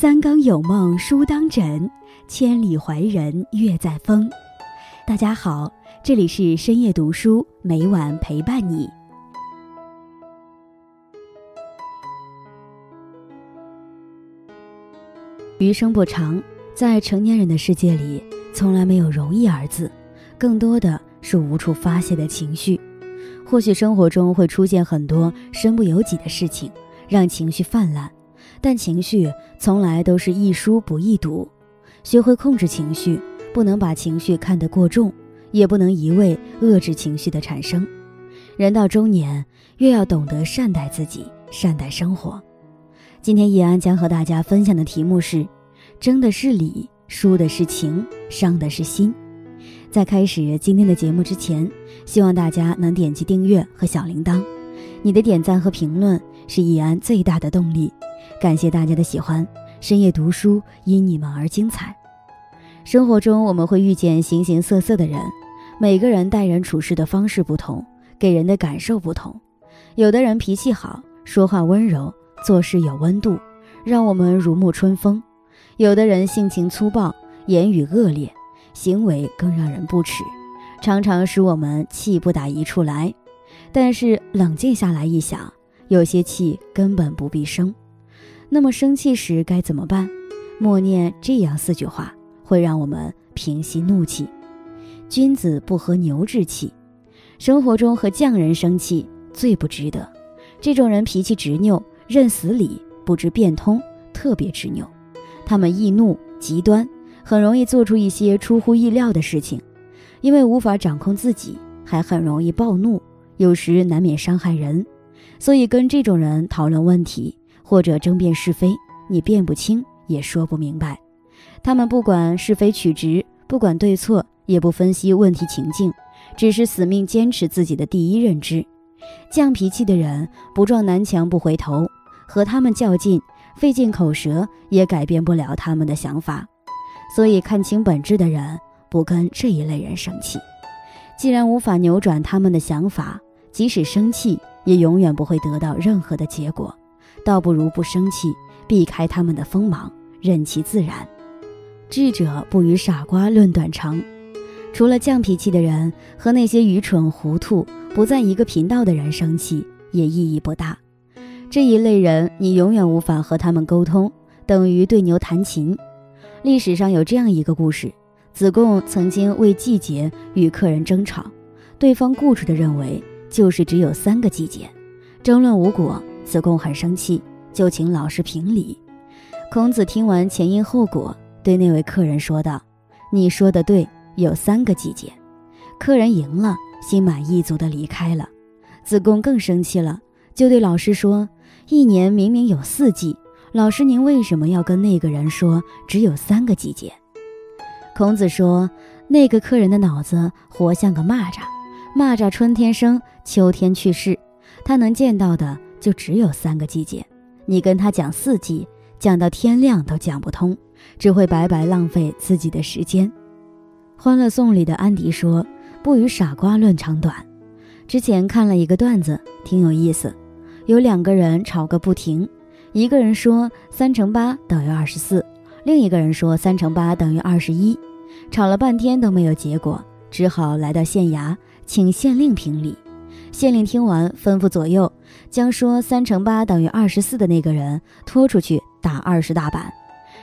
三更有梦书当枕，千里怀人月在风。大家好，这里是深夜读书，每晚陪伴你。余生不长，在成年人的世界里，从来没有容易二字，更多的是无处发泄的情绪。或许生活中会出现很多身不由己的事情，让情绪泛滥。但情绪从来都是易书不易读，学会控制情绪，不能把情绪看得过重，也不能一味遏制情绪的产生。人到中年，越要懂得善待自己，善待生活。今天易安将和大家分享的题目是：争的是理，输的是情，伤的是心。在开始今天的节目之前，希望大家能点击订阅和小铃铛，你的点赞和评论是易安最大的动力。感谢大家的喜欢，深夜读书因你们而精彩。生活中我们会遇见形形色色的人，每个人待人处事的方式不同，给人的感受不同。有的人脾气好，说话温柔，做事有温度，让我们如沐春风；有的人性情粗暴，言语恶劣，行为更让人不齿，常常使我们气不打一处来。但是冷静下来一想，有些气根本不必生。那么生气时该怎么办？默念这样四句话，会让我们平息怒气。君子不和牛置气。生活中和匠人生气最不值得。这种人脾气执拗，认死理，不知变通，特别执拗。他们易怒、极端，很容易做出一些出乎意料的事情。因为无法掌控自己，还很容易暴怒，有时难免伤害人。所以跟这种人讨论问题。或者争辩是非，你辩不清也说不明白。他们不管是非曲直，不管对错，也不分析问题情境，只是死命坚持自己的第一认知。犟脾气的人不撞南墙不回头，和他们较劲，费尽口舌也改变不了他们的想法。所以看清本质的人，不跟这一类人生气。既然无法扭转他们的想法，即使生气，也永远不会得到任何的结果。倒不如不生气，避开他们的锋芒，任其自然。智者不与傻瓜论短长。除了犟脾气的人和那些愚蠢糊涂、不在一个频道的人生气，也意义不大。这一类人，你永远无法和他们沟通，等于对牛弹琴。历史上有这样一个故事：子贡曾经为季节与客人争吵，对方固执地认为就是只有三个季节，争论无果。子贡很生气，就请老师评理。孔子听完前因后果，对那位客人说道：“你说的对，有三个季节。”客人赢了，心满意足地离开了。子贡更生气了，就对老师说：“一年明明有四季，老师您为什么要跟那个人说只有三个季节？”孔子说：“那个客人的脑子活像个蚂蚱，蚂蚱春天生，秋天去世，他能见到的。”就只有三个季节，你跟他讲四季，讲到天亮都讲不通，只会白白浪费自己的时间。《欢乐颂》里的安迪说：“不与傻瓜论长短。”之前看了一个段子，挺有意思。有两个人吵个不停，一个人说三乘八等于二十四，另一个人说三乘八等于二十一，吵了半天都没有结果，只好来到县衙，请县令评理。县令听完，吩咐左右将说三乘八等于二十四的那个人拖出去打二十大板。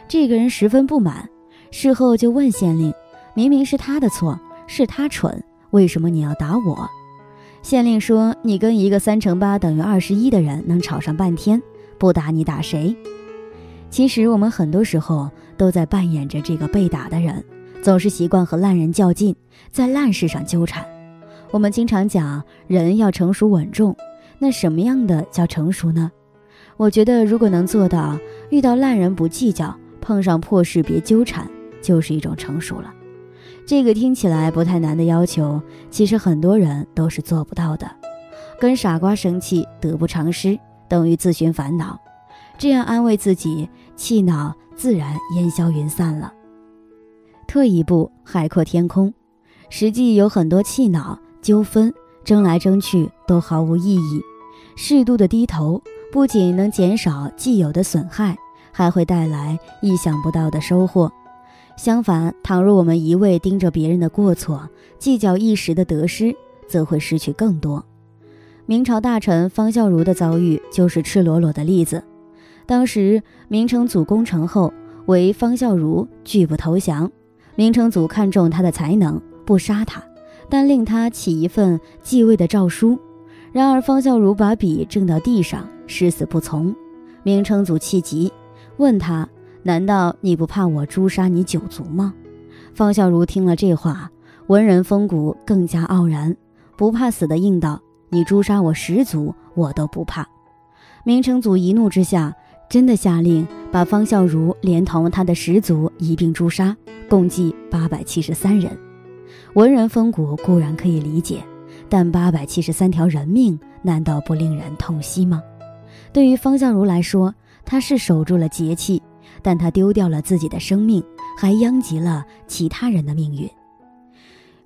这个人十分不满，事后就问县令：“明明是他的错，是他蠢，为什么你要打我？”县令说：“你跟一个三乘八等于二十一的人能吵上半天，不打你打谁？”其实我们很多时候都在扮演着这个被打的人，总是习惯和烂人较劲，在烂事上纠缠。我们经常讲人要成熟稳重，那什么样的叫成熟呢？我觉得如果能做到遇到烂人不计较，碰上破事别纠缠，就是一种成熟了。这个听起来不太难的要求，其实很多人都是做不到的。跟傻瓜生气得不偿失，等于自寻烦恼。这样安慰自己，气恼自然烟消云散了。退一步，海阔天空。实际有很多气恼。纠纷争来争去都毫无意义，适度的低头不仅能减少既有的损害，还会带来意想不到的收获。相反，倘若我们一味盯着别人的过错，计较一时的得失，则会失去更多。明朝大臣方孝孺的遭遇就是赤裸裸的例子。当时明成祖攻城后，为方孝孺拒不投降。明成祖看中他的才能，不杀他，但令他起一份继位的诏书。然而方孝孺把笔正到地上，誓死不从。明成祖气急，问他：“难道你不怕我诛杀你九族吗？”方孝孺听了这话，文人风骨更加傲然，不怕死的应道：“你诛杀我十族，我都不怕。”明成祖一怒之下。真的下令把方孝孺连同他的十族一并诛杀，共计八百七十三人。文人风骨固然可以理解，但八百七十三条人命难道不令人痛惜吗？对于方孝孺来说，他是守住了节气，但他丢掉了自己的生命，还殃及了其他人的命运。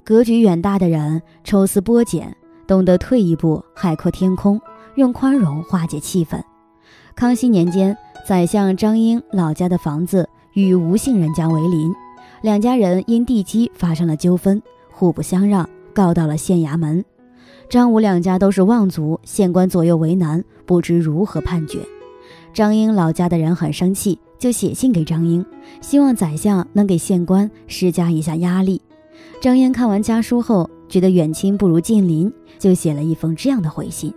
格局远大的人抽丝剥茧，懂得退一步海阔天空，用宽容化解气氛。康熙年间，宰相张英老家的房子与吴姓人家为邻，两家人因地基发生了纠纷，互不相让，告到了县衙门。张武两家都是望族，县官左右为难，不知如何判决。张英老家的人很生气，就写信给张英，希望宰相能给县官施加一下压力。张英看完家书后，觉得远亲不如近邻，就写了一封这样的回信。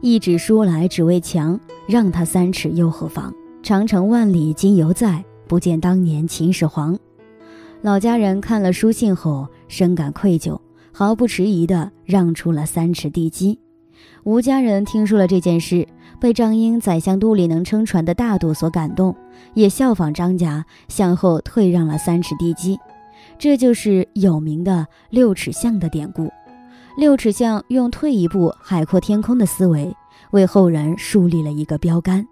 一纸书来只为墙，让他三尺又何妨？长城万里今犹在，不见当年秦始皇。老家人看了书信后，深感愧疚，毫不迟疑地让出了三尺地基。吴家人听说了这件事，被张英宰相肚里能撑船的大度所感动，也效仿张家向后退让了三尺地基。这就是有名的六尺巷的典故。六尺巷用退一步海阔天空的思维，为后人树立了一个标杆。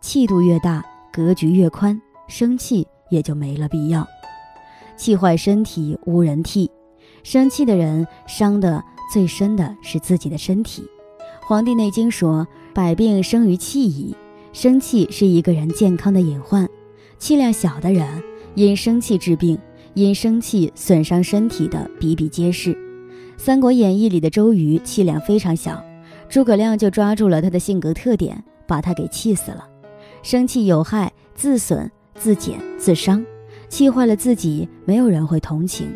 气度越大，格局越宽，生气也就没了必要。气坏身体无人替，生气的人伤的最深的是自己的身体。《黄帝内经》说：“百病生于气矣。”生气是一个人健康的隐患。气量小的人因生气治病，因生气损伤身体的比比皆是。《三国演义》里的周瑜气量非常小，诸葛亮就抓住了他的性格特点，把他给气死了。生气有害，自损、自减、自伤，气坏了自己，没有人会同情。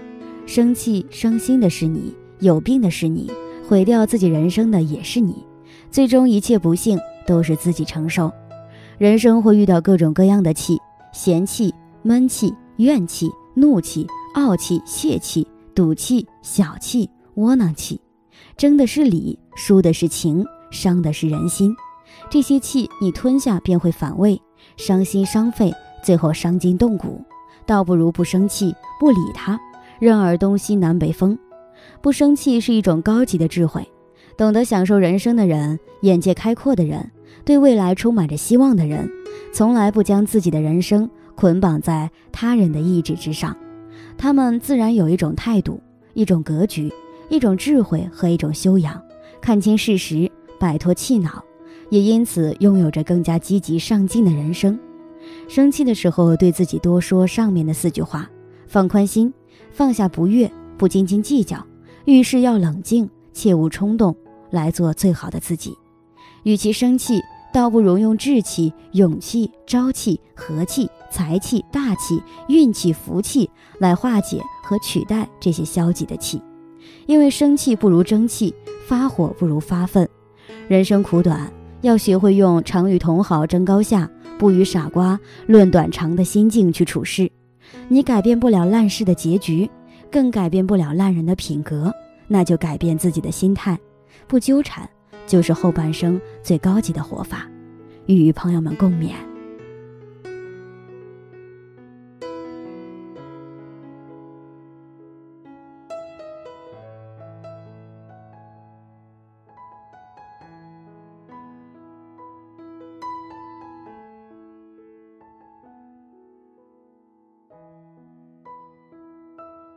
生气伤心的是你，有病的是你，毁掉自己人生的也是你，最终一切不幸都是自己承受。人生会遇到各种各样的气：嫌气、闷气、怨气、怒气、傲气、泄气、赌气、小气。窝囊气，争的是理，输的是情，伤的是人心。这些气你吞下便会反胃，伤心伤肺，最后伤筋动骨。倒不如不生气，不理他，任尔东西南北风。不生气是一种高级的智慧。懂得享受人生的人，眼界开阔的人，对未来充满着希望的人，从来不将自己的人生捆绑在他人的意志之上。他们自然有一种态度，一种格局。一种智慧和一种修养，看清事实，摆脱气恼，也因此拥有着更加积极上进的人生。生气的时候，对自己多说上面的四句话：放宽心，放下不悦，不斤斤计较，遇事要冷静，切勿冲动，来做最好的自己。与其生气，倒不如用志气、勇气、朝气、和气、财气、大气、运气、福气来化解和取代这些消极的气。因为生气不如争气，发火不如发愤。人生苦短，要学会用常与同好争高下，不与傻瓜论短长的心境去处事。你改变不了烂事的结局，更改变不了烂人的品格，那就改变自己的心态，不纠缠，就是后半生最高级的活法。与朋友们共勉。